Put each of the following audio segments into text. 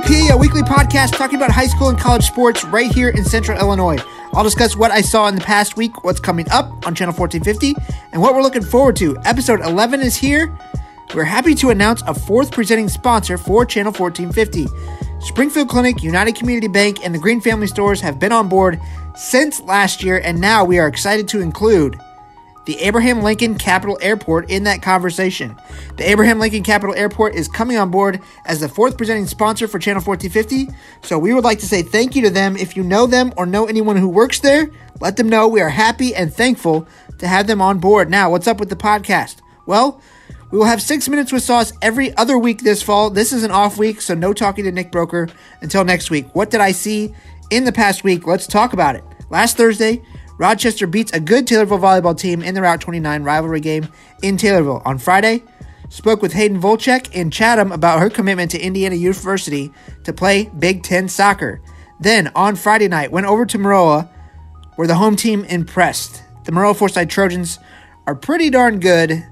AP, a weekly podcast talking about high school and college sports right here in central Illinois. I'll discuss what I saw in the past week, what's coming up on Channel 1450, and what we're looking forward to. Episode 11 is here. We're happy to announce a fourth presenting sponsor for Channel 1450. Springfield Clinic, United Community Bank, and the Green Family Stores have been on board since last year, and now we are excited to include the Abraham Lincoln Capital Airport in that conversation. The Abraham Lincoln Capital Airport is coming on board as the fourth presenting sponsor for Channel 1450. So we would like to say thank you to them. If you know them or know anyone who works there, let them know we are happy and thankful to have them on board. Now, what's up with the podcast? Well, we will have six minutes with Sauce every other week this fall. This is an off week, so no talking to Nick Broker until next week. What did I see in the past week? Let's talk about it. Last Thursday, Rochester beats a good Taylorville volleyball team in the Route 29 rivalry game in Taylorville. On Friday, spoke with Hayden Volchek in Chatham about her commitment to Indiana University to play Big Ten soccer. Then, on Friday night, went over to Maroa, where the home team impressed. The Maroa Forsyth Trojans are pretty darn good,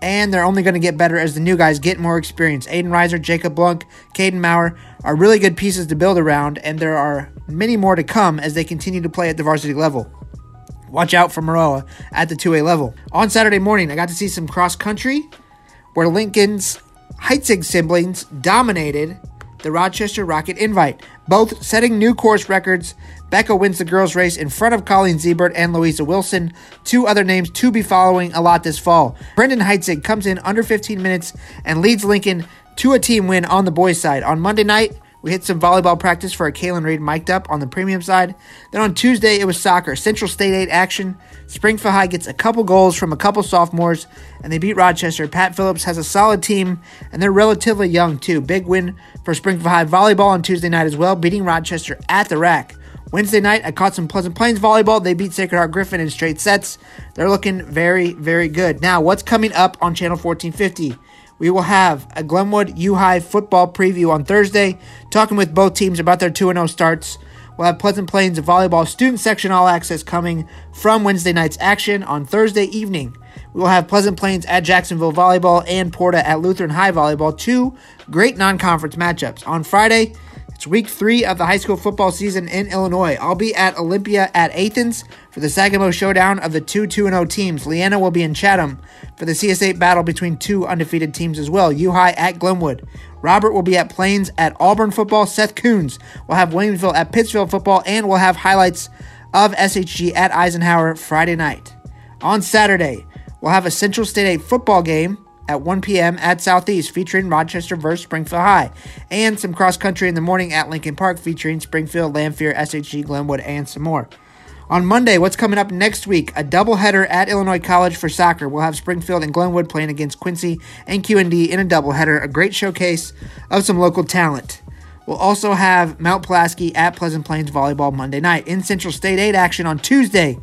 and they're only going to get better as the new guys get more experience. Aiden Reiser, Jacob Blunk, Caden Maurer are really good pieces to build around, and there are many more to come as they continue to play at the varsity level. Watch out for Maroa at the 2A level. On Saturday morning, I got to see some cross country where Lincoln's Heitzig siblings dominated the Rochester Rocket Invite, both setting new course records. Becca wins the girls' race in front of Colleen Ziebert and Louisa Wilson, two other names to be following a lot this fall. Brendan Heitzig comes in under 15 minutes and leads Lincoln to a team win on the boys' side. On Monday night, we hit some volleyball practice for a Kalen Reed mic'd up on the premium side. Then on Tuesday, it was soccer. Central State 8 action. Springfield High gets a couple goals from a couple sophomores, and they beat Rochester. Pat Phillips has a solid team, and they're relatively young, too. Big win for Springfield High volleyball on Tuesday night as well, beating Rochester at the rack. Wednesday night, I caught some Pleasant Plains volleyball. They beat Sacred Heart Griffin in straight sets. They're looking very, very good. Now, what's coming up on Channel 1450? We will have a Glenwood U High football preview on Thursday, talking with both teams about their 2 0 starts. We'll have Pleasant Plains volleyball student section all access coming from Wednesday night's action on Thursday evening. We will have Pleasant Plains at Jacksonville volleyball and Porta at Lutheran High volleyball, two great non conference matchups. On Friday, it's week three of the high school football season in Illinois. I'll be at Olympia at Athens for the Sangamo showdown of the two 2 0 teams. Leanna will be in Chatham for the CS8 battle between two undefeated teams as well. U High at Glenwood. Robert will be at Plains at Auburn football. Seth Coons will have Williamsville at Pittsfield football, and we'll have highlights of SHG at Eisenhower Friday night. On Saturday, we'll have a Central State 8 football game at 1 p.m. at Southeast featuring Rochester versus Springfield High, and some cross country in the morning at Lincoln Park featuring Springfield, Lanphier, SHG, Glenwood, and some more. On Monday, what's coming up next week? A doubleheader at Illinois College for soccer. We'll have Springfield and Glenwood playing against Quincy and QND in a doubleheader. A great showcase of some local talent. We'll also have Mount Pulaski at Pleasant Plains Volleyball Monday night. In Central State 8 action on Tuesday,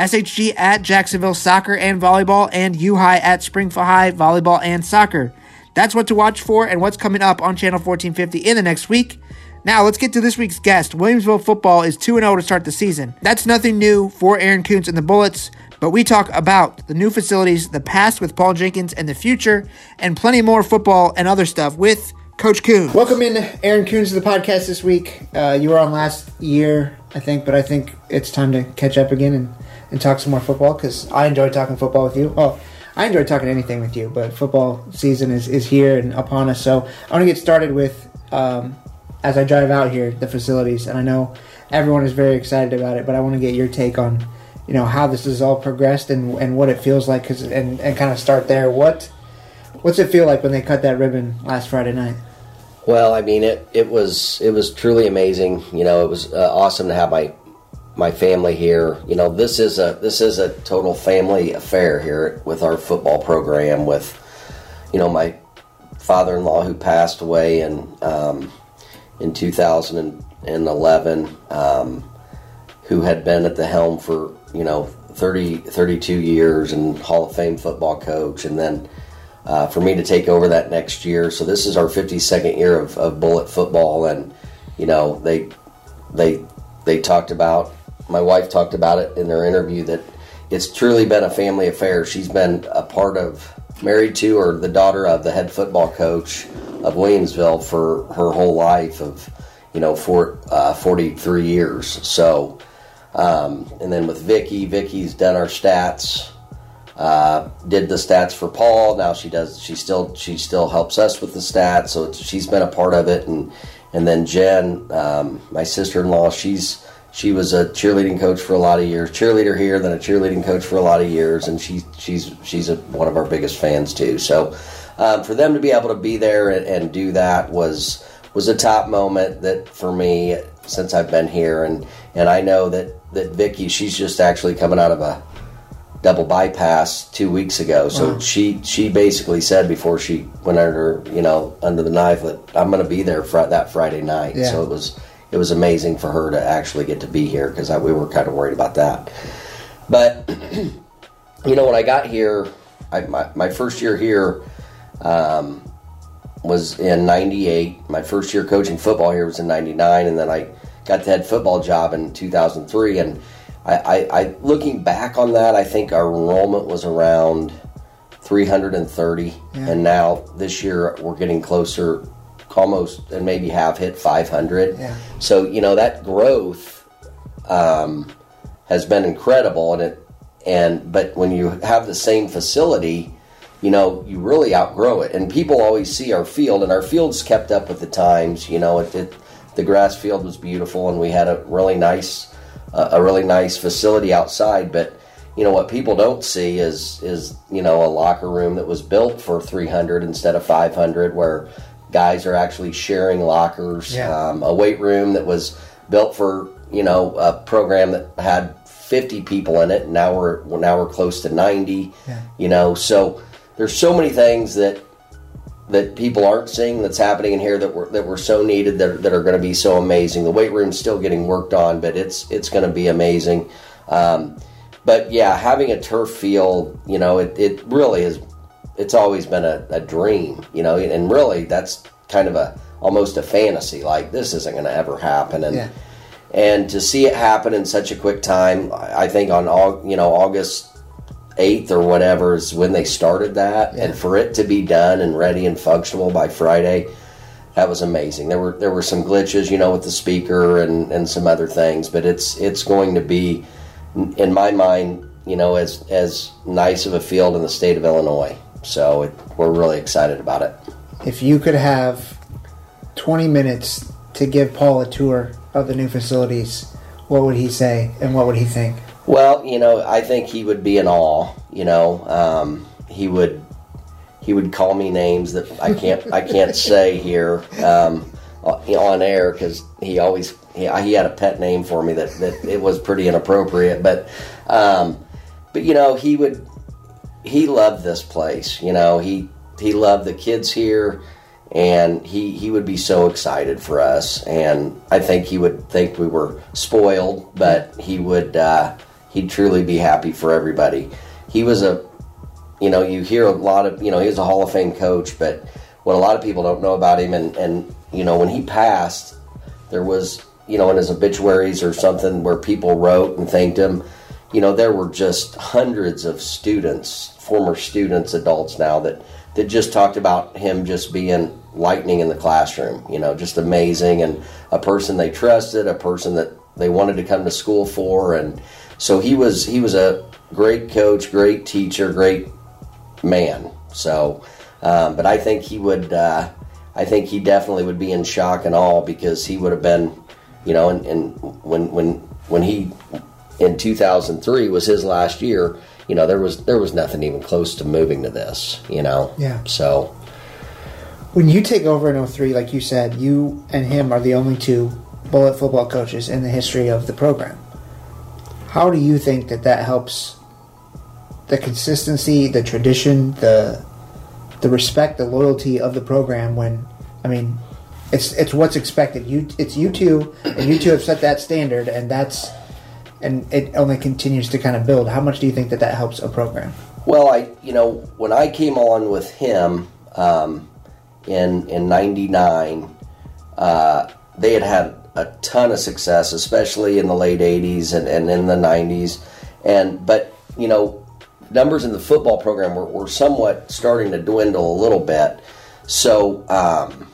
SHG at Jacksonville soccer and volleyball, and U High at Springfield High volleyball and soccer. That's what to watch for and what's coming up on Channel 1450 in the next week. Now, let's get to this week's guest. Williamsville football is 2 0 to start the season. That's nothing new for Aaron Kunz and the Bullets, but we talk about the new facilities, the past with Paul Jenkins, and the future, and plenty more football and other stuff with Coach Kunz. Welcome in, Aaron Kunz, to the podcast this week. Uh, you were on last year, I think, but I think it's time to catch up again and and talk some more football because I enjoy talking football with you. Oh, I enjoy talking anything with you, but football season is, is here and upon us. So I want to get started with, um, as I drive out here, the facilities. And I know everyone is very excited about it, but I want to get your take on, you know, how this has all progressed and, and what it feels like cause, and, and kind of start there. What What's it feel like when they cut that ribbon last Friday night? Well, I mean, it, it was it was truly amazing. You know, it was uh, awesome to have my my family here. You know, this is a this is a total family affair here with our football program. With you know my father-in-law who passed away in um, in 2011, um, who had been at the helm for you know 30 32 years and Hall of Fame football coach, and then. Uh, for me to take over that next year, so this is our 52nd year of, of bullet football, and you know they they they talked about my wife talked about it in their interview that it's truly been a family affair. She's been a part of, married to, or the daughter of the head football coach of Williamsville for her whole life of you know for uh, 43 years. So um, and then with Vicky, Vicky's done our stats. Uh, did the stats for Paul. Now she does. She still she still helps us with the stats. So she's been a part of it. And and then Jen, um, my sister in law, she's she was a cheerleading coach for a lot of years. Cheerleader here, then a cheerleading coach for a lot of years, and she she's she's a, one of our biggest fans too. So um, for them to be able to be there and, and do that was was a top moment that for me since I've been here, and and I know that that Vicky, she's just actually coming out of a double bypass two weeks ago. So wow. she she basically said before she went under you know under the knife that I'm going to be there for that Friday night. Yeah. So it was it was amazing for her to actually get to be here because we were kind of worried about that. But you know when I got here, I, my my first year here. Um, was in 98 my first year coaching football here was in 99 and then i got the head football job in 2003 and I, I, I, looking back on that, I think our enrollment was around 330, yeah. and now this year we're getting closer, almost, and maybe have hit 500. Yeah. So you know that growth um, has been incredible, and it and but when you have the same facility, you know you really outgrow it, and people always see our field, and our field's kept up with the times. You know, it, it the grass field was beautiful, and we had a really nice a really nice facility outside. But you know what people don't see is is you know a locker room that was built for 300 instead of 500, where guys are actually sharing lockers. Yeah. Um, a weight room that was built for you know a program that had 50 people in it. Now we're now we're close to 90. Yeah. You know, so there's so many things that that people aren't seeing that's happening in here that were that were so needed that, that are going to be so amazing. The weight room's still getting worked on, but it's it's going to be amazing. Um, but yeah, having a turf field, you know, it, it really is. It's always been a, a dream, you know, and really that's kind of a almost a fantasy. Like this isn't going to ever happen, and yeah. and to see it happen in such a quick time, I think on all you know August 8th or whatever is when they started that yeah. and for it to be done and ready and functional by Friday that was amazing there were there were some glitches you know with the speaker and and some other things but it's it's going to be in my mind you know as as nice of a field in the state of Illinois so it, we're really excited about it if you could have 20 minutes to give Paul a tour of the new facilities what would he say and what would he think well, you know, I think he would be in awe. You know, um, he would he would call me names that I can't I can't say here um, on air because he always he, he, had a pet name for me that, that it was pretty inappropriate. But um, but you know, he would he loved this place. You know, he he loved the kids here and he he would be so excited for us and i think he would think we were spoiled but he would uh, he'd truly be happy for everybody. He was a, you know, you hear a lot of, you know, he was a Hall of Fame coach, but what a lot of people don't know about him, and, and you know, when he passed, there was, you know, in his obituaries or something where people wrote and thanked him, you know, there were just hundreds of students, former students, adults now that, that just talked about him just being lightning in the classroom, you know, just amazing and a person they trusted, a person that they wanted to come to school for, and so he was he was a great coach, great teacher, great man. So, um, but I think he would. Uh, I think he definitely would be in shock and all because he would have been, you know, and, and when when when he in 2003 was his last year, you know, there was there was nothing even close to moving to this, you know. Yeah. So when you take over in 03, like you said, you and him are the only two bullet football coaches in the history of the program. How do you think that that helps the consistency, the tradition, the the respect, the loyalty of the program? When I mean, it's it's what's expected. You it's you two, and you two have set that standard, and that's and it only continues to kind of build. How much do you think that that helps a program? Well, I you know when I came on with him um, in in '99, uh, they had had a ton of success, especially in the late '80s and, and in the '90s. And but you know, numbers in the football program were, were somewhat starting to dwindle a little bit. so um,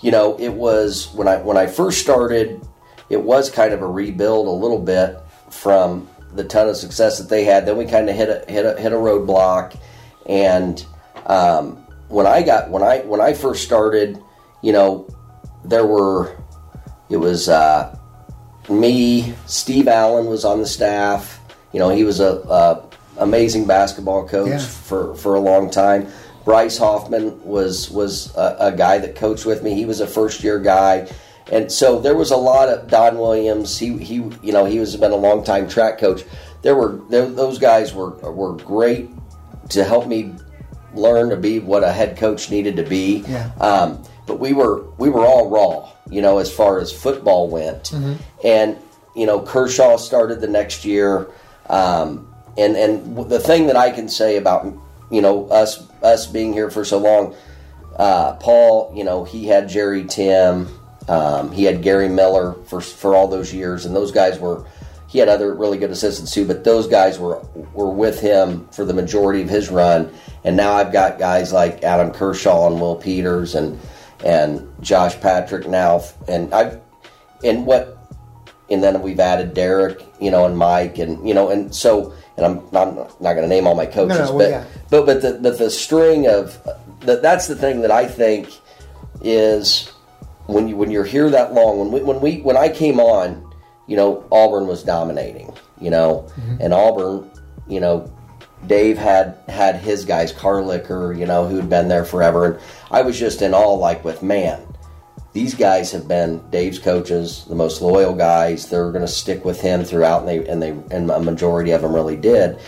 you know, it was when I when I first started, it was kind of a rebuild a little bit from the ton of success that they had. Then we kind of hit a hit a hit a roadblock, and um, when I got when I when I first started, you know, there were it was uh, me, Steve Allen was on the staff. You know, he was a, a amazing basketball coach Yeah. for for a long time. Bryce Hoffman was was a, a guy that coached with me. He was a first year guy, and so there was a lot of Don Williams. He he you know he was been a long time track coach. There were there, those guys were were great to help me learn to be what a head coach needed to be. Yeah. Um, but we were we were all raw, you know, as far as football went. And you know, Kershaw started the next year. Um, and and the thing that I can say about you know us us being here for so long, uh, Paul, you know, he had Jerry Tim, um, he had Gary Miller for for all those years, and those guys were. He had other really good assistants too, but those guys were were with him for the majority of his run. And now I've got guys like Adam Kershaw and Will Peters and and Josh Patrick now, and I've and what and then we've added Derek, you know, and Mike, and you know, and so, and I'm, I'm not going to name all my coaches, No, no, well, but, yeah. but but the but the string of that that's the thing that I think is when you when you're here that long when we when we when I came on, you know, Auburn was dominating, you know, Mm-hmm. and Auburn, you know, Dave had had his guys, Carlicker, you know, who'd been there forever, and I was just in awe, like with man, these guys have been Dave's coaches, the most loyal guys. They're going to stick with him throughout, and they and they and a majority of them really did.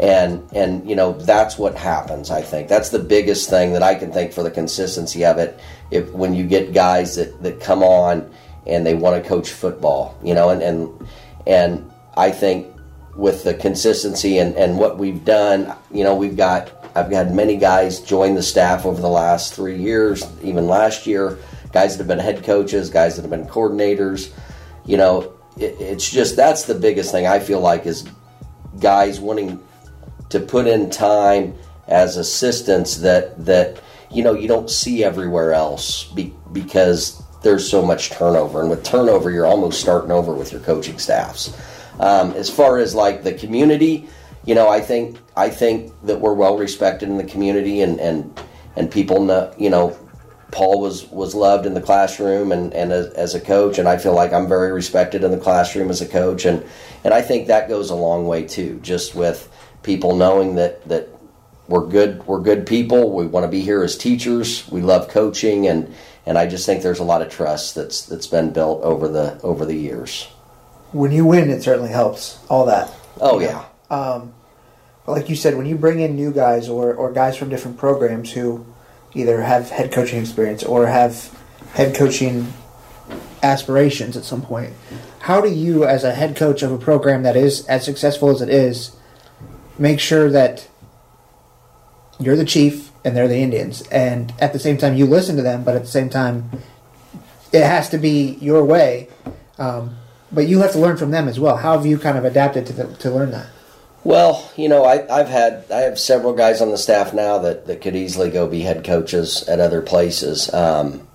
And and you know that's what happens. I think that's the biggest thing that I can think for the consistency of it. If when you get guys that that come on and they want to coach football, you know, and and and I think with the consistency and, and what we've done, you know, we've got I've had many guys join the staff over the last three years, even last year, guys that have been head coaches, guys that have been coordinators. You know, it, it's just that's the biggest thing I feel like is guys wanting to put in time as assistants that that you know you don't see everywhere else be, because there's so much turnover and with turnover you're almost starting over with your coaching staffs um, as far as like the community you know i think i think that we're well respected in the community and and and people know you know Paul was was loved in the classroom and, and as, as a coach, and I feel like I'm very respected in the classroom as a coach, and and I think that goes a long way too. Just with people knowing that that we're good we're good people. We want to be here as teachers. We love coaching, and and I just think there's a lot of trust that's that's been built over the over the years. When you win, it certainly helps. All that. Oh yeah, Um, but like you said, when you bring in new guys or, or guys from different programs who either have head coaching experience or have head coaching aspirations at some point, how do you, as a head coach of a program that is as successful as it is, make sure that you're the chief and they're the Indians, and at the same time you listen to them, but at the same time it has to be your way. Um, but you have to learn from them as well. How have you kind of adapted to the, to learn that? Well, you know, I, I've had I have several guys on the staff now that, that could easily go be head coaches at other places. Um,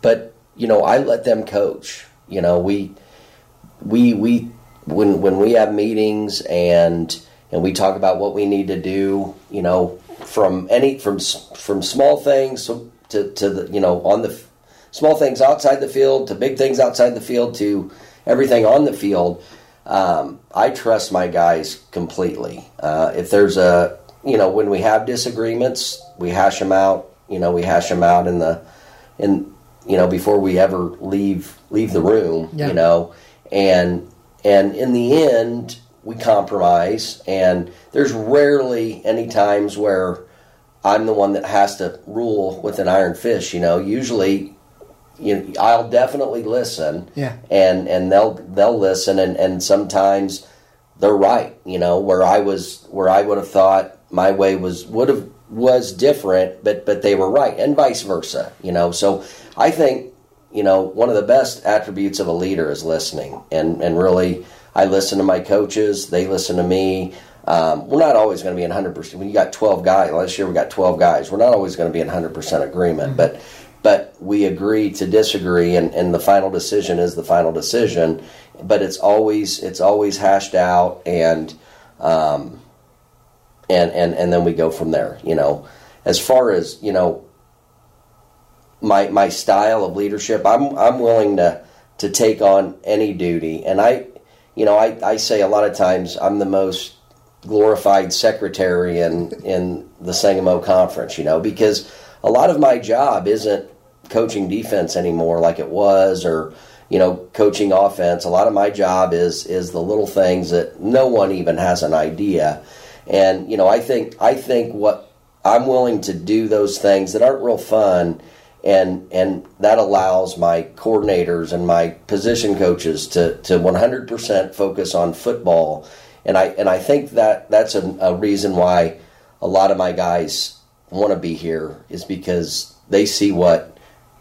but you know, I let them coach. You know, we we we when when we have meetings and and we talk about what we need to do. You know, from any from from small things to to the you know on the small things outside the field to big things outside the field to everything on the field. Um, I trust my guys completely. Uh, if there's a, you know, when we have disagreements, we hash them out. You know, we hash them out in the, in, you know, before we ever leave leave the room. Yeah. You know, and and in the end, we compromise. And there's rarely any times where I'm the one that has to rule with an iron fist. You know, usually, you know, I'll definitely listen Yeah. and and they'll they'll listen and and sometimes they're right you know where i was where i would have thought my way was would have was different but but they were right and vice versa you know so i think you know one of the best attributes of a leader is listening and and really i listen to my coaches they listen to me Um, we're not always going to be in 100%. When you got 12 guys, last year we got 12 guys, we're not always going to be in 100% agreement, mm-hmm. but but we agree to disagree, and, and the final decision is the final decision. But it's always it's always hashed out, and um, and and and then we go from there. You know, as far as you know, my my style of leadership, I'm I'm willing to to take on any duty, and I, you know, I, I say a lot of times I'm the most glorified secretary in in the Sangamo conference, you know, because a lot of my job isn't coaching defense anymore like it was or you know coaching offense. A lot of my job is is the little things that no one even has an idea. And you know i think i think what i'm willing to do those things that aren't real fun and and that allows my coordinators and my position coaches to to 100% focus on football and i and i think that that's a, a reason why a lot of my guys want to be here is because they see what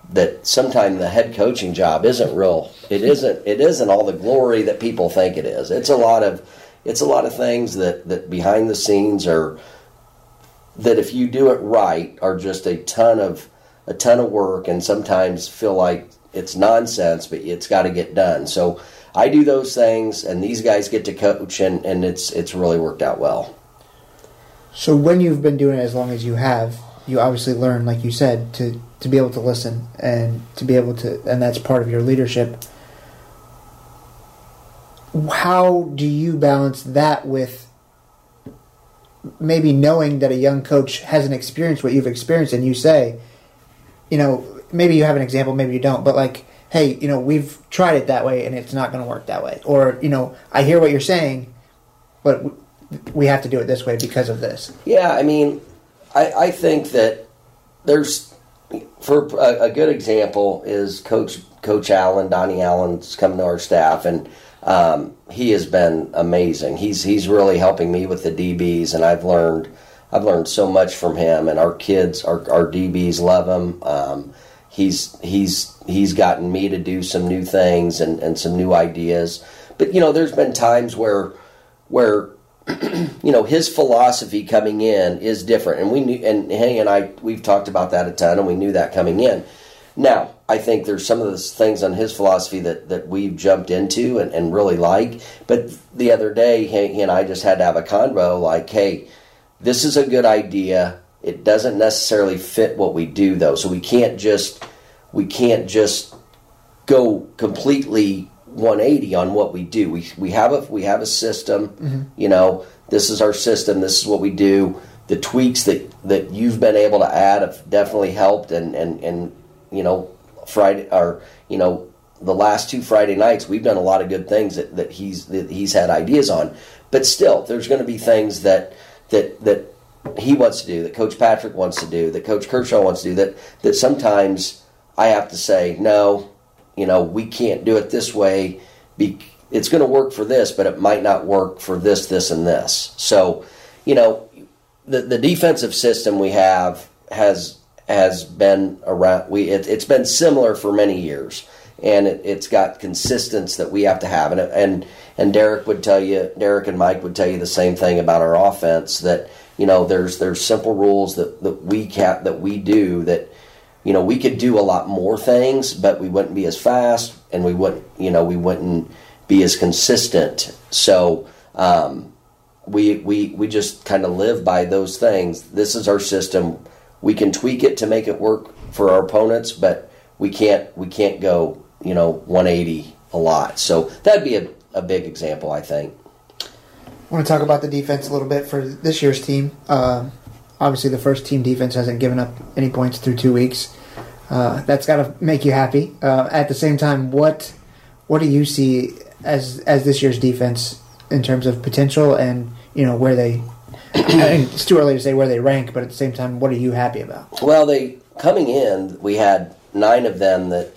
that sometimes the head coaching job isn't real. It isn't. It isn't all the glory that people think it is. It's a lot of. It's a lot of things that that behind the scenes are. That if you do it right, are just a ton of a ton of work, and sometimes feel like it's nonsense, but it's got to get done. So I do those things, and these guys get to coach, and, and it's it's really worked out well. So when you've been doing it as long as you have, you obviously learn, like you said, to to be able to listen and to be able to, and that's part of your leadership. How do you balance that with maybe knowing that a young coach hasn't experienced what you've experienced, and you say, you know, maybe you have an example, maybe you don't, but like, hey, you know, we've tried it that way and it's not going to work that way, or you know, I hear what you're saying, but we have to do it this way because of this. Yeah, I mean, I, I think that there's for a, a, good example is Coach Coach Allen, Donnie Allen's coming to our staff, and um, he has been amazing. He's he's really helping me with the DBs, and I've learned I've learned so much from him. And our kids, our, our DBs love him. Um, he's he's he's gotten me to do some new things and, and some new ideas. But you know, there's been times where where you know his philosophy coming in is different, and we knew, and Henny and I we've talked about that a ton, and we knew that coming in. Now, I think there's some of the things on his philosophy that, that we've jumped into and, and really like. But the other day, he, he and I just had to have a convo like, hey, this is a good idea. It doesn't necessarily fit what we do, though. So we can't just we can't just go completely 180 on what we do. We we have a we have a system. Mm-hmm. You know, this is our system. This is what we do. The tweaks that that you've been able to add have definitely helped. And and and you know, Friday or you know the last two Friday nights, we've done a lot of good things that, that he's that he's had ideas on. But still, there's going to be things that that that he wants to do, that Coach Patrick wants to do, that Coach Kershaw wants to do. That that sometimes I have to say no you know, we can't do it this way. Be, it's going to work for this, but it might not work for this, this, and this. So, you know, the the defensive system we have has has been around. We it, has been similar for many years, and it, has got consistency that we have to have. And and and Derek would tell you, Derek and Mike would tell you the same thing about our offense. That you know, there's there's simple rules that that we cap that we do that you know, we could do a lot more things, but we wouldn't be as fast and we wouldn't, you know, we wouldn't be as consistent. So, um, we, we, we just kind of live by those things. This is our system. We can tweak it to make it work for our opponents, but we can't, we can't go, you know, 180 a lot. So that'd be a, a big example, I think. I want to talk about the defense a little bit for this year's team. Um, Obviously, the first team defense hasn't given up any points through two weeks. Uh, that's got to make you happy. Uh, at the same time, what what do you see as as this year's defense in terms of potential and you know where they? it's too early to say where they rank, but at the same time, what are you happy about? Well, they coming in, we had nine of them that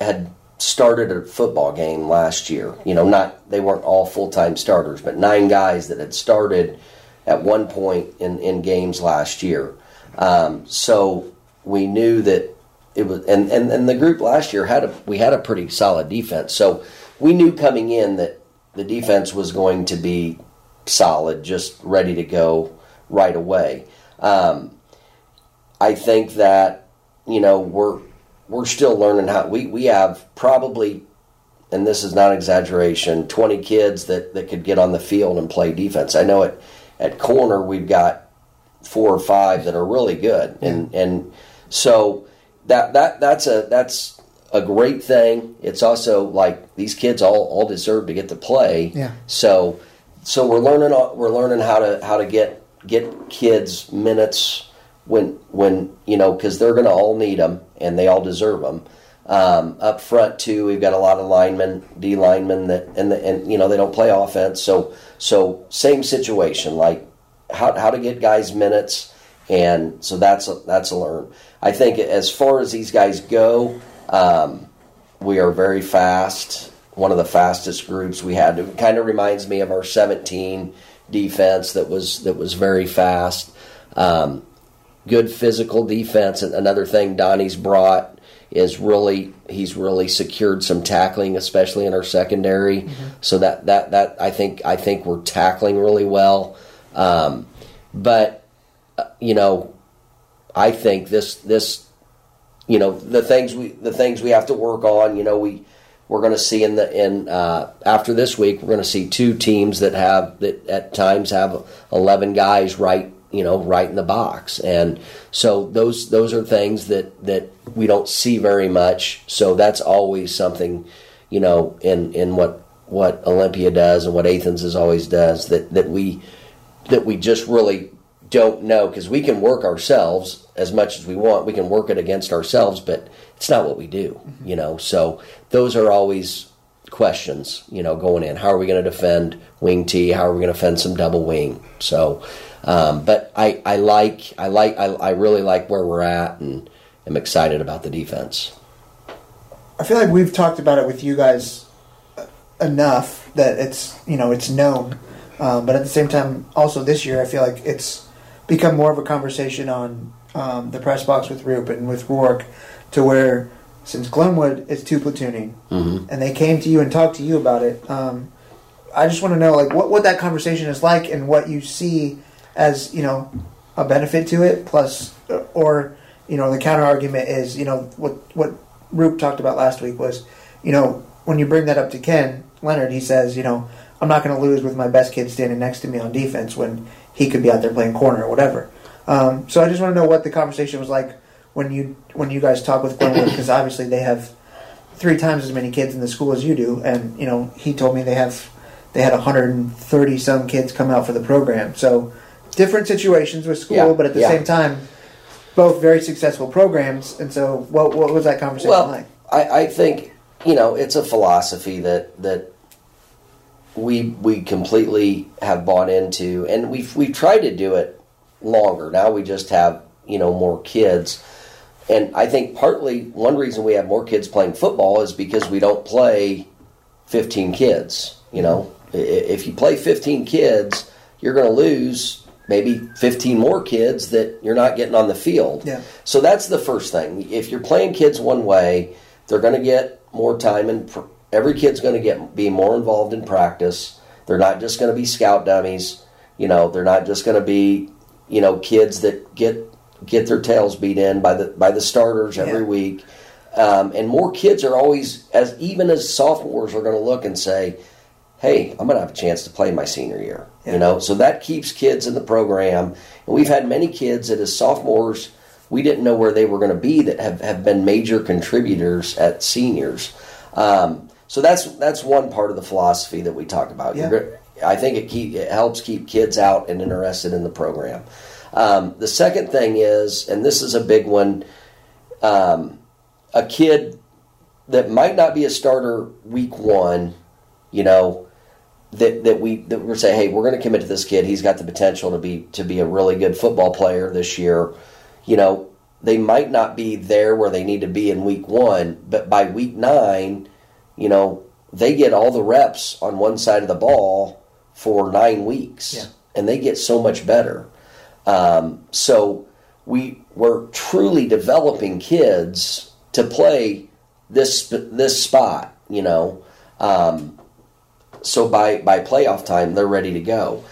had started a football game last year. You know, not they weren't all full time starters, but nine guys that had started at one point in, in games last year. Um, so we knew that it was, and, and, and the group last year had a, we had a pretty solid defense. So we knew coming in that the defense was going to be solid, just ready to go right away. Um, I think that you know we're we're still learning how we we have probably and this is not exaggeration 20 kids that that could get on the field and play defense. I know at at corner we've got four or five that are really good. And and so that that that's a that's a great thing. It's also like these kids all all deserve to get to play. Yeah. so so we're learning we're learning how to how to get get kids minutes when when you know because they're going to all need them and they all deserve them. Um, up front too, we've got a lot of linemen, D linemen that and the, and you know they don't play offense, so so same situation like how how to get guys minutes, and so that's a, that's a learn. I think as far as these guys go, um, we are very fast. One of the fastest groups we had. It kind of reminds me of our 17 defense that was that was very fast. Um, good physical defense. And another thing Donnie's brought is really he's really secured some tackling, especially in our secondary. So that that that I think I think we're tackling really well. Um, but uh, you know, I think this this you know the things we the things we have to work on. You know we we're going to see in the in uh, after this week we're going to see two teams that have that at times have 11 guys right you know right in the box and so those those are things that that we don't see very much so that's always something you know in in what what Olympia does and what Athens is always does that that we that we just really don't know because we can work ourselves as much as we want. We can work it against ourselves, but it's not what we do, you know. So those are always questions, you know, going in. How are we going to defend wing T? How are we going to defend some double wing? So, um, but I, I like, I like, I, I really like where we're at, and am excited about the defense. I feel like we've talked about it with you guys enough that it's you know it's known, um, but at the same time, also this year I feel like it's become more of a conversation on um, the press box with Roop and with Rourke, to where since Glenwood is two platooning, Mm-hmm. and they came to you and talked to you about it. Um, I just want to know like what what that conversation is like and what you see as you know a benefit to it. Plus, or you know the counter argument is you know what what Roop talked about last week was you know when you bring that up to Ken Leonard, he says you know I'm not going to lose with my best kid standing next to me on defense when he could be out there playing corner or whatever. Um, so I just want to know what the conversation was like when you when you guys talk with Glenwood because obviously they have three times as many kids in the school as you do, and you know he told me they have they had 130 some kids come out for the program. So different situations with school, Yeah, but at the yeah. same time, both very successful programs. And so, what what was that conversation Well, like? I, I think you know it's a philosophy that that we we completely have bought into, and we've we've tried to do it longer. Now we just have you know more kids, and I think partly one reason we have more kids playing football is because we don't play fifteen kids. You know, if you play fifteen kids, you're going to lose maybe 15 more kids that you're not getting on the field. Yeah. So that's the first thing. If you're playing kids one way, they're going to get more time and pr- every kid's going to get be more involved in practice. They're not just going to be scout dummies. You know, they're not just going to be, you know, kids that get get their tails beat in by the by the starters every Yeah. week. Um, and more kids are always as even as sophomores are going to look and say, "Hey, I'm going to have a chance to play my senior year." Yeah. You know, so that keeps kids in the program. And we've had many kids that as sophomores we didn't know where they were going to be that have, have been major contributors at seniors. Um, so that's that's one part of the philosophy that we talk about. Yeah. I think it keep it helps keep kids out and interested in the program. Um, the second thing is, and this is a big one, um, a kid that might not be a starter week one, you know, that that we that we're saying, hey, we're going to commit to this kid. He's got the potential to be to be a really good football player this year. You know, they might not be there where they need to be in week one, but by week nine, you know, they get all the reps on one side of the ball for nine weeks, Yeah. and they get so much better. Um, so we we're truly developing kids to play this this spot, you know. Um, so by by playoff time, they're ready to go.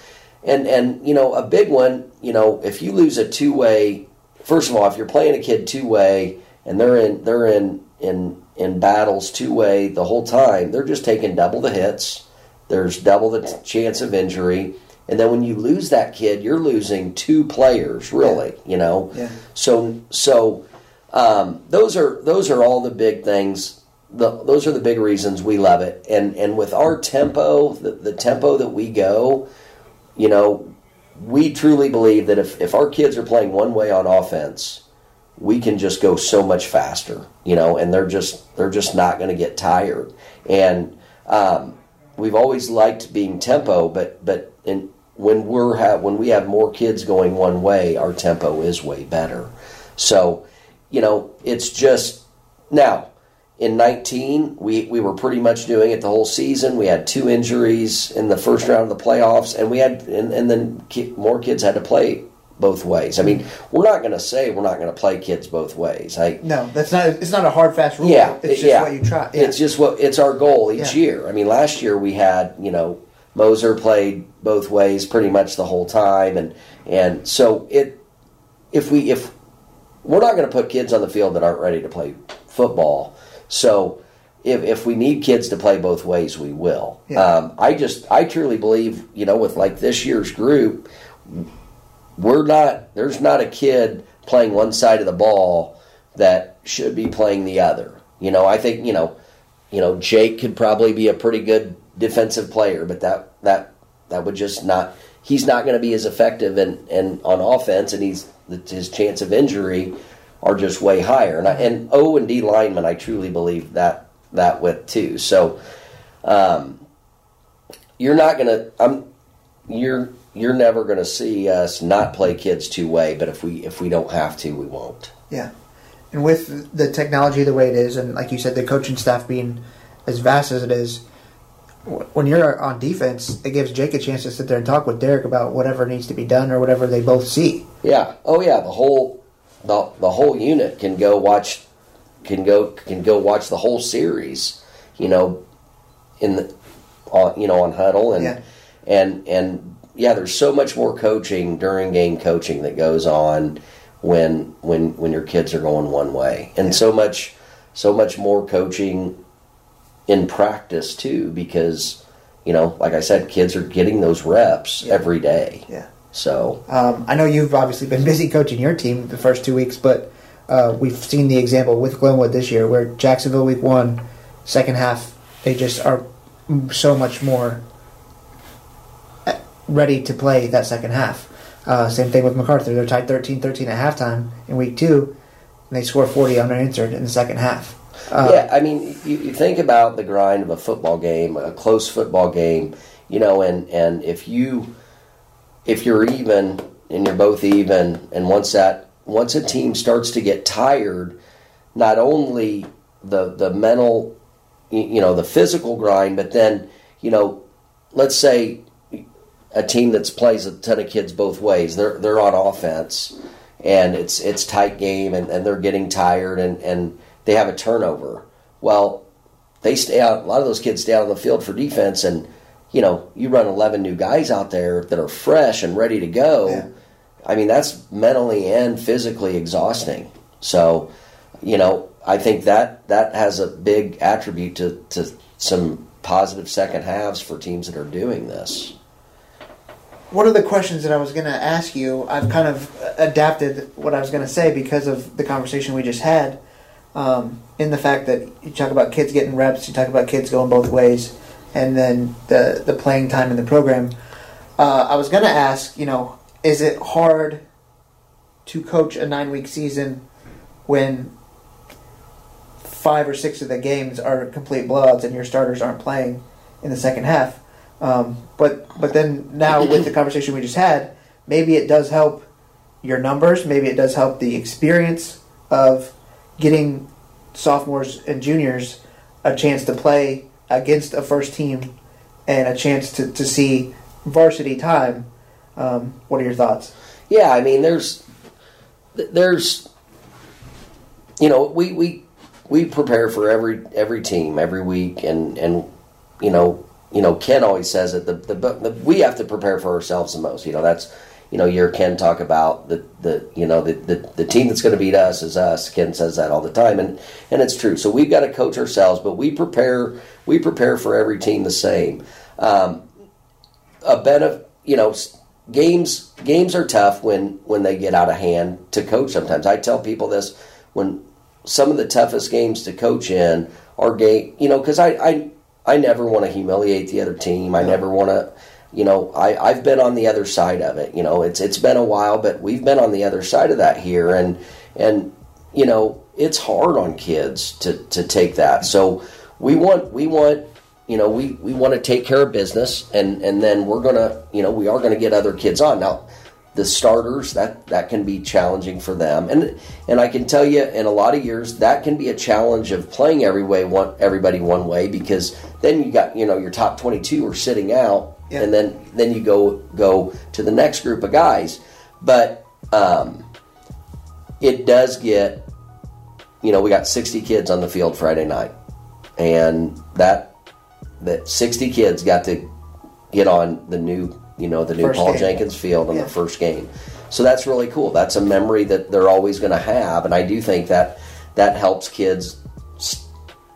and and you know a big one. You know, if you lose a two way, first of all, if you're playing a kid two way and they're in they're in in in battles two way the whole time, they're just taking double the hits. There's double the t- chance of injury. And then when you lose that kid, you're losing two players, really. Yeah. You know, Yeah. so so um, those are those are all the big things. The, those are the big reasons we love it. And and with our tempo, the, the tempo that we go, you know, we truly believe that if if our kids are playing one way on offense, we can just go so much faster. You know, and they're just they're just not going to get tired. And um, we've always liked being tempo, but but in, when we're ha- when we have more kids going one way, our tempo is way better. So, you know, it's just now in 19 we, we were pretty much doing it the whole season we had two injuries in the first round of the playoffs and we had and, and then ki- more kids had to play both ways i mean we're not going to say we're not going to play kids both ways i No, that's not. It's not a hard fast rule. yeah, it's just yeah. what you try. Yeah. It's just what it's our goal each Yeah. year. I mean, last year we had you know Moser played both ways pretty much the whole time, and and so it if we if we're not going to put kids on the field that aren't ready to play football, so. If, if we need kids to play both ways, we will. Yeah. Um, I just I truly believe you know with like this year's group, we're not there's not a kid playing one side of the ball that should be playing the other. You know, I think you know, you know, Jake could probably be a pretty good defensive player, but that that that would just not. He's not going to be as effective and and on offense, and he's his chance of injury are just way higher. And I, and O and D linemen, I truly believe that that with too. So, um, you're not going to. I'm you're you're never going to see us not play kids two way. But if we if we don't have to, we won't. Yeah. And with the technology the way it is, and like you said, the coaching staff being as vast as it is, when you're on defense, it gives Jake a chance to sit there and talk with Derek about whatever needs to be done or whatever they both see. Yeah. Oh yeah. The whole the the whole unit can go watch can go can go watch the whole series. You know, in the on you know on huddle and Yeah. and and yeah. There's so much more coaching during game coaching that goes on when when when your kids are going one way, and so much so much more coaching in practice too because. You know, like I said, kids are getting those reps Yeah. every day. Yeah. So Um, I know you've obviously been busy coaching your team the first two weeks, but uh, we've seen the example with Glenwood this year where Jacksonville week one, second half, they just are so much more uh, ready to play that second half. Uh, same thing with MacArthur. They're tied 13 13 at halftime in week two, and they score 40 unanswered in the second half. Uh, yeah, I mean, you, you think about the grind of a football game, a close football game, you know, and and if you if you're even and you're both even, and once that once a team starts to get tired, not only the the mental, you know, the physical grind, but then you know, let's say a team that plays a ton of kids both ways, they're they're on offense, and it's it's tight game, and, and they're getting tired, and and they have a turnover. Well, they stay out. A lot of those kids stay out on the field for defense, and you know, you run eleven new guys out there that are fresh and ready to go. Yeah. I mean, that's mentally and physically exhausting. So, you know, I think that that has a big attribute to to some positive second halves for teams that are doing this. One of the questions that I was going to ask you, I've kind of adapted what I was going to say because of the conversation we just had. Um, in the fact that you talk about kids getting reps, you talk about kids going both ways, and then the the playing time in the program. Uh, I was going to ask, you know, is it hard to coach a nine week season when five or six of the games are complete blowouts and your starters aren't playing in the second half? Um, but but then now with the conversation we just had, maybe it does help your numbers. Maybe it does help the experience of getting sophomores and juniors a chance to play against a first team and a chance to, to see varsity time. Um, what are your thoughts? Yeah, I mean, there's, there's, you know, we we we prepare for every every team every week, and and you know, you know, Ken always says it. The, the, the we have to prepare for ourselves the most. You know, that's you know, your Ken talk about the, the you know the, the, the team that's going to beat us is us. Ken says that all the time, and and it's true. So we've got to coach ourselves, but we prepare we prepare for every team the same. Um, a benefit, you know, games games are tough when when they get out of hand to coach. Sometimes I tell people this when some of the toughest games to coach in are game, you know, because I, I I never want to humiliate the other team. I never want to you know, I, I've been on the other side of it. You know, it's it's been a while, but we've been on the other side of that here, and and you know, it's hard on kids to to take that. So we want we want you know we we want to take care of business, and and then we're gonna you know we are gonna get other kids on now. The starters that that can be challenging for them, and and I can tell you, in a lot of years, that can be a challenge of playing every way one everybody one way because then you got you know your top twenty two are sitting out yeah. and then then you go go to the next group of guys. But um, it does get, you know, we got 60 kids on the field Friday night, and that that 60 kids got to get on the new, you know, the new first Paul game. Jenkins Field on yeah. the first game. So that's really cool. That's a memory that they're always going to have, and I do think that that helps kids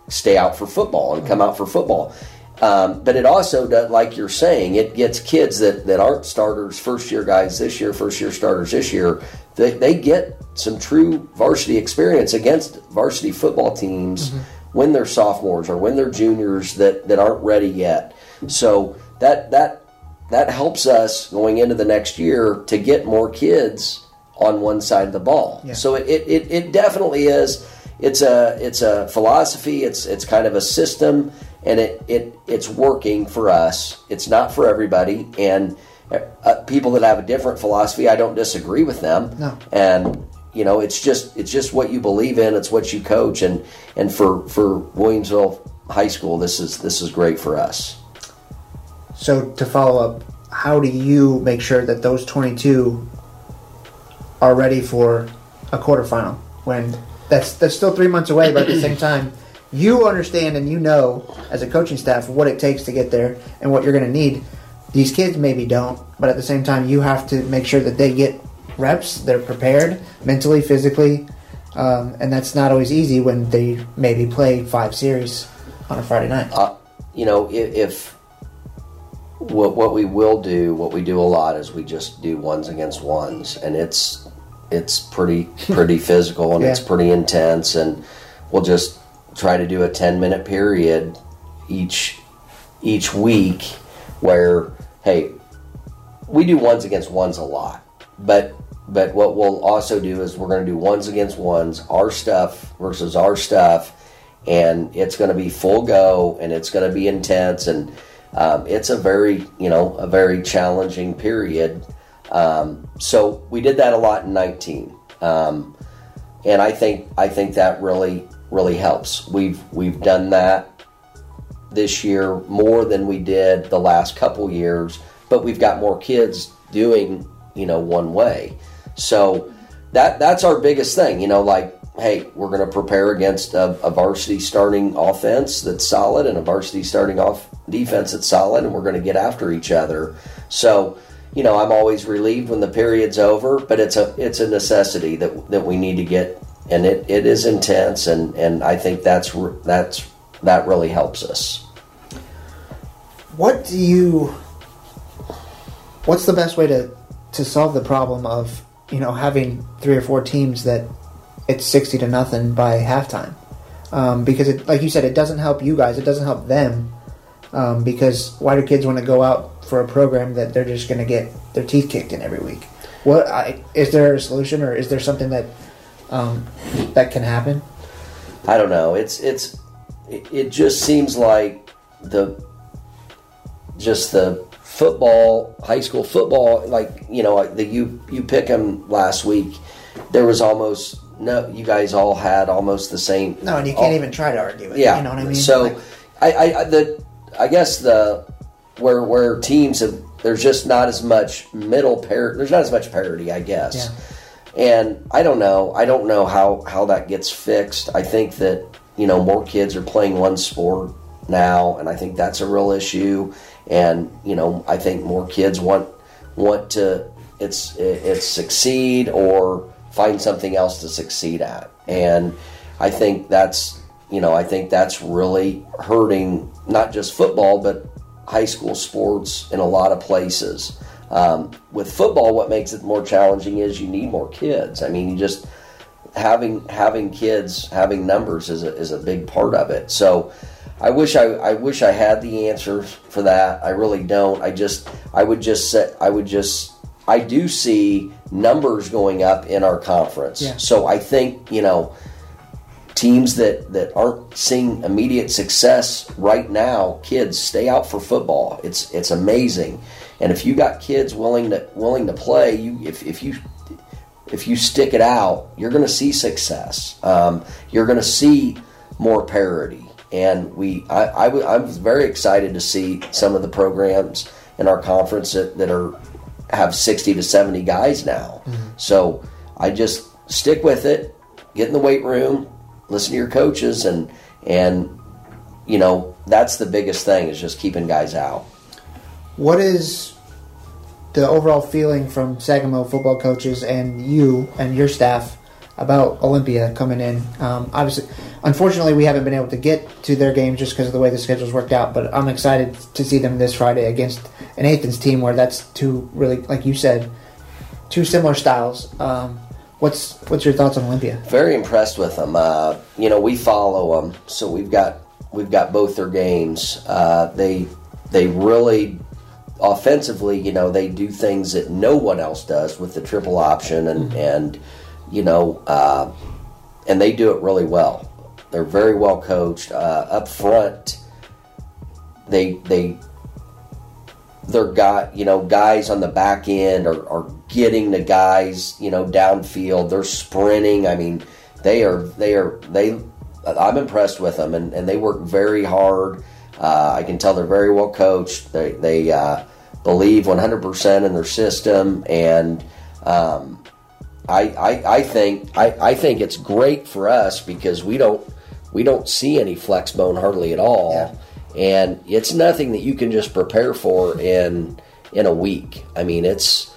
stay out for football and come out for football. Um, but it also does, like you're saying, it gets kids that, that aren't starters, first year guys this year, first year starters this year. They, they get some true varsity experience against varsity football teams mm-hmm. when they're sophomores or when they're juniors that, that aren't ready yet. So that that that helps us going into the next year to get more kids on one side of the ball. Yeah. So it, it, it definitely is. It's a it's a philosophy. It's it's kind of a system and it, it it's working for us. It's not for everybody, and uh, people that have a different philosophy, I don't disagree with them. No. And you know, it's just it's just what you believe in. It's what you coach, and and for for Williamsville High School, this is this is great for us. So to follow up, how do you make sure that those twenty two are ready for a quarterfinal when that's that's still three months away, but at the same time you understand and you know as a coaching staff what it takes to get there and what you're going to need. These kids maybe don't, but at the same time, you have to make sure that they get reps, they're prepared mentally, physically, um, and that's not always easy when they maybe play five series on a Friday night. Uh, you know, if, if what, what we will do, what we do a lot is we just do ones against ones, and it's it's pretty pretty physical and yeah. it's pretty intense, and we'll just try to do a 10 minute period each each week where hey we do ones against ones a lot. But but what we'll also do is we're going to do ones against ones our stuff versus our stuff and it's going to be full go and it's going to be intense and um, it's a very you know a very challenging period. Um, so we did that a lot in 19 um, and i think i think that really really helps. We've we've done that this year more than we did the last couple years, but we've got more kids doing you know one way. So that that's our biggest thing. You know, like hey, we're going to prepare against a, a, varsity starting offense that's solid and a varsity starting off defense that's solid, and we're going to get after each other. So, you know, I'm always relieved when the period's over, but it's a it's a necessity that that we need to get and it, it is intense, and, and I think that's that's that really helps us. What do you? What's the best way to to solve the problem of you know having three or four teams that it's sixty to nothing by halftime? Um, because it, like you said, it doesn't help you guys. It doesn't help them. Um, because why do kids want to go out for a program that they're just going to get their teeth kicked in every week? What I, is there a solution, or is there something that um, that can happen? I don't know. It's it's it, it just seems like the just the football, high school football, like you know, the you you pick them last week. There was almost no. You guys all had almost the same. No, and you can't all, even try to argue it. Yeah, you know what I mean. So, like, I, I the I guess the where where teams have there's just not as much middle pair. There's not as much parity, I guess. Yeah and I don't know. I don't know how, how that gets fixed. I think that, you know, more kids are playing one sport now, and I think that's a real issue. And you know, I think more kids want want to it's it's succeed or find something else to succeed at. And I think that's you know I think that's really hurting not just football but high school sports in a lot of places. Um, with football, what makes it more challenging is you need more kids. I mean, you just having having kids, having numbers is a, is a big part of it. So. I wish I, I wish I had the answers for that. I really don't. I just I would just say I would just I do see numbers going up in our conference. Yeah. So I think you know teams that that aren't seeing immediate success right now, kids stay out for football. It's it's amazing, and if you got kids willing to willing to play, you if if you if you stick it out, you're going to see success. Um, you're going to see more parity, and we I, I w- I'm very excited to see some of the programs in our conference that, that are have 60 to 70 guys now. So I just stick with it, get in the weight room, listen to your coaches, and and you know that's the biggest thing is just keeping guys out. What is the overall feeling from Sangamo football coaches and you and your staff about Olympia coming in? Um, obviously, unfortunately, we haven't been able to get to their games just because of the way the schedule's worked out. But I'm excited to see them this Friday against an Athens team where that's two really, like you said, two similar styles. Um, what's what's your thoughts on Olympia? Very impressed with them. Uh, you know, we follow them, so we've got we've got both their games. Uh, they they really offensively, you know, they do things that no one else does with the triple option, and and you know, uh, and they do it really well. They're very well coached uh, up front. They they they're got you know guys on the back end are, are getting the guys you know downfield. They're sprinting. I mean, they are they are they. I'm impressed with them, and, and they work very hard. Uh, I can tell they're very well coached. They they uh, believe 100% in their system, and um, I, I I think I, I think it's great for us because we don't we don't see any flex bone hardly at all Yeah. and it's nothing that you can just prepare for in in a week. I mean, it's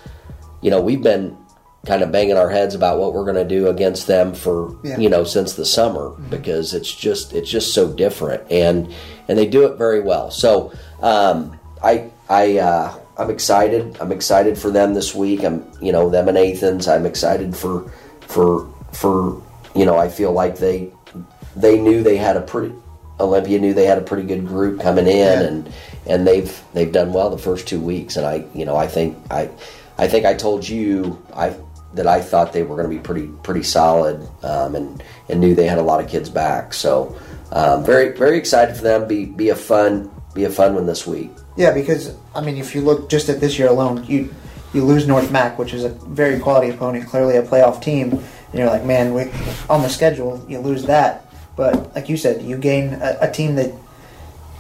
you know we've been kind of banging our heads about what we're going to do against them for Yeah. you know since the summer because it's just it's just so different and and they do it very well. So um, I I uh, I'm excited. I'm excited for them this week. I'm you know them and Athens. I'm excited for for for you know I feel like they they knew they had a pretty Olympia knew they had a pretty good group coming in Yeah. and and they've they've done well the first two weeks and I you know I think I I think I told you I that I thought they were going to be pretty pretty solid um, and and knew they had a lot of kids back so um, very very excited for them be be a fun be a fun one this week Yeah, because I mean, if you look just at this year alone, you you lose North Mac, which is a very quality opponent, clearly a playoff team, and you're like, man, we, on the schedule, you lose that. But like you said, you gain a, a team that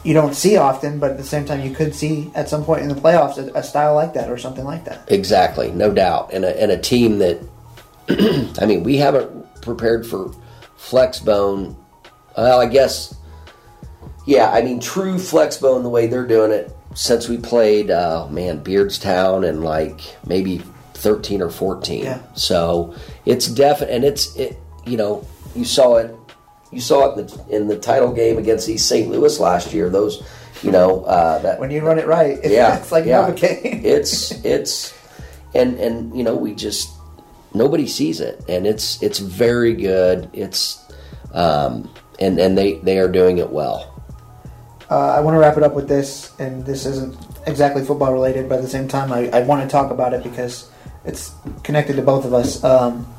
you don't see often, but at the same time, you could see at some point in the playoffs a, a style like that or something like that. Exactly, no doubt, and a, and a team that, I mean, we haven't prepared for Flexbone. Well, I guess, yeah, I mean, true Flexbone the way they're doing it since we played, uh, man, Beardstown and like maybe thirteen or fourteen. Yeah. So it's definite, and it's it. You know, you saw it. You saw it in the, in the title game against East St. Louis last year. Those, you know, uh, that When you run it right, yeah, it's like yeah. Novocaine. it's it's and and you know we just nobody sees it, and it's it's very good. It's um and and they they are doing it well. Uh, I want to wrap it up with this, and this isn't exactly football related, but at the same time, I, I want to talk about it because it's connected to both of us. Um,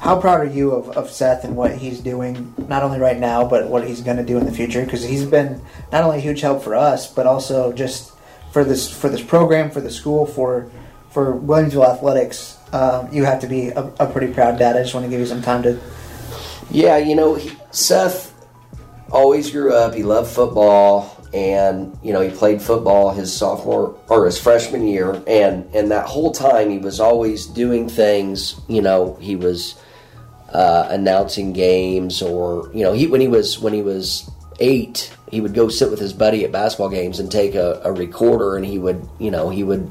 how proud are you of, of Seth and what he's doing, not only right now, but what he's going to do in the future? Because he's been not only a huge help for us, but also just for this for this program, for the school, for for Williamsville athletics. Um, you have to be a, a pretty proud dad. I just want to give you some time to. Yeah, you know he, Seth always grew up. He loved football, and you know he played football his sophomore or his freshman year, and and that whole time he was always doing things. You know he was uh, announcing games, or you know he when he was when he was eight, he would go sit with his buddy at basketball games and take a, a recorder and he would you know he would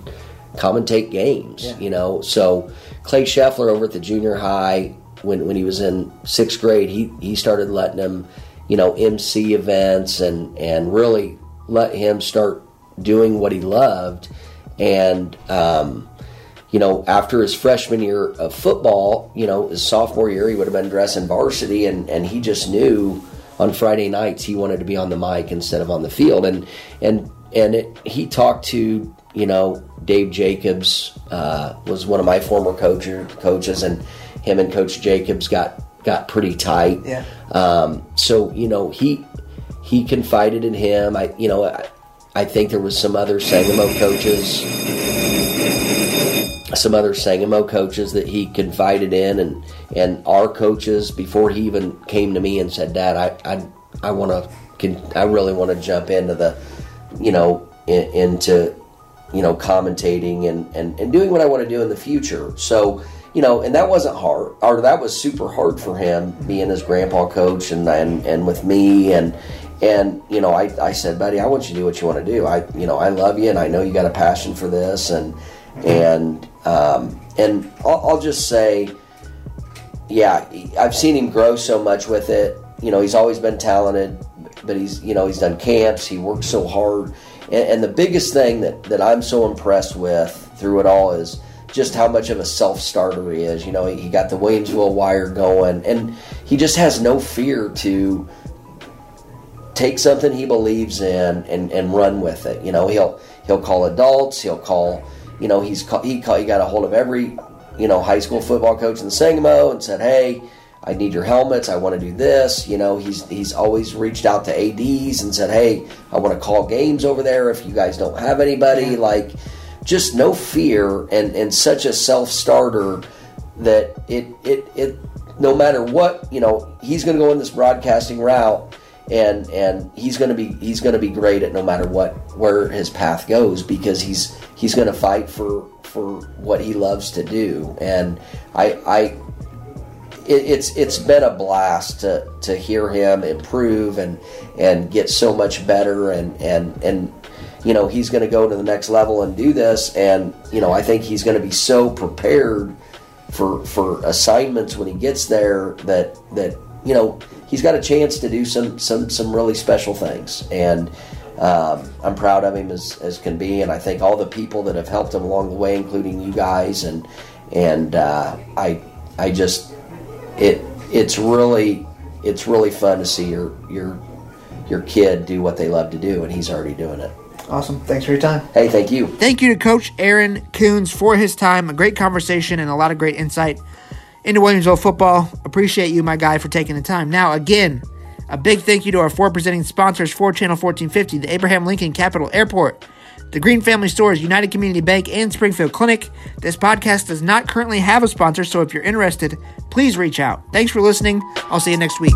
commentate games. Yeah. You know, so Clay Scheffler over at the junior high when when he was in sixth grade, he he started letting him you know MC events and and really let him start doing what he loved and. Um, you know, after his freshman year of football, you know, his sophomore year, he would have been dressing varsity, and, and he just knew on Friday nights he wanted to be on the mic instead of on the field, and and and it, he talked to you know Dave Jacobs uh, was one of my former coacher, coaches, and him and Coach Jacobs got got pretty tight. Yeah. Um, so you know he he confided in him. I you know I, I think there was some other Sangamo coaches some other Sangamo coaches that he confided in, and and our coaches before he even came to me and said, "Dad, I I, I want to, I really want to jump into the, you know, in, into, you know, commentating and, and and doing what I want to do in the future." So. You know, and that wasn't hard, or that was super hard for him, being his grandpa coach, and and, and with me, and and you know, I, I said, buddy, I want you to do what you want to do. I you know, I love you, and I know you got a passion for this, and and um, and I'll, I'll, just say, yeah, I've seen him grow so much with it. You know, he's always been talented, but he's you know he's done camps. He works so hard, and, and the biggest thing that that I'm so impressed with through it all is just how much of a self starter he is. You know, he, he got the Williamsville wire going, and he just has no fear to take something he believes in and, and run with it. You know, he'll he'll call adults, he'll call you know, he's he, call, he got a hold of every, you know, high school football coach in the Sangamo and said, hey, I need your helmets. I want to do this. You know, he's he's always reached out to ads and said, "Hey, I want to call games over there. If you guys don't have anybody, like, just no fear and and such a self starter that it it it no matter what you know he's going to go in this broadcasting route and and he's going to be he's going to be great at no matter what where his path goes because he's he's going to fight for for what he loves to do. And I I it, it's it's been a blast to to hear him improve and and get so much better and and and you know he's going to go to the next level and do this and you know I think he's going to be so prepared for for assignments when he gets there that that you know he's got a chance to do some some some really special things, and um, I'm proud of him as, as can be. And I think all the people that have helped him along the way, including you guys, and and uh, I I just it it's really it's really fun to see your your your kid do what they love to do, and he's already doing it. Awesome. Thanks for your time. Hey, thank you. Thank you to Coach Aaron Kunz for his time. A great conversation and a lot of great insight into Williamsville football. Appreciate you, my guy, for taking the time. Now, again, a big thank you to our four presenting sponsors for Channel 1450, the Abraham Lincoln Capital Airport, the Green Family Stores, United Community Bank, and Springfield Clinic. This podcast does not currently have a sponsor, so if you're interested, please reach out. Thanks for listening. I'll see you next week.